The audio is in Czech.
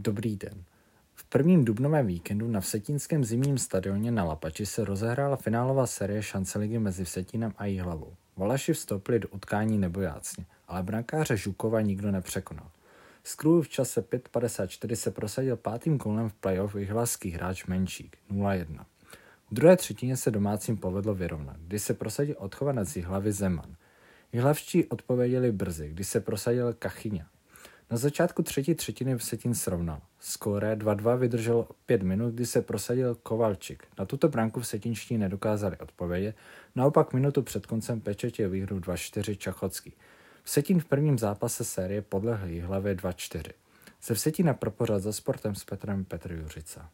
Dobrý den. V prvním dubnovém víkendu na Vsetínském zimním stadioně na Lapači se rozehrála finálová série šance ligy mezi Vsetínem a Jihlavou. Valaši vstoupili do utkání nebojácně, ale brankáře Žukova nikdo nepřekonal. Z v čase 5.54 se prosadil pátým kolem v playoff jihlavský hráč Menšík 0-1. V druhé třetině se domácím povedlo vyrovnat, kdy se prosadil odchovanec Jihlavy Zeman. Jihlavští odpověděli brzy, kdy se prosadil Kachyňa. Na začátku třetí třetiny Vsetín srovnal. Skóre 2-2 vydrželo 5 minut, kdy se prosadil Kovalčik. Na tuto branku Vsetinští nedokázali odpovědět, naopak minutu před koncem pečetě výhru 2-4 Čachocký. Vsetín v prvním zápase série podlehl hlavě 2-4. Se Vsetína pro pořad za sportem s Petrem Petr Juřica.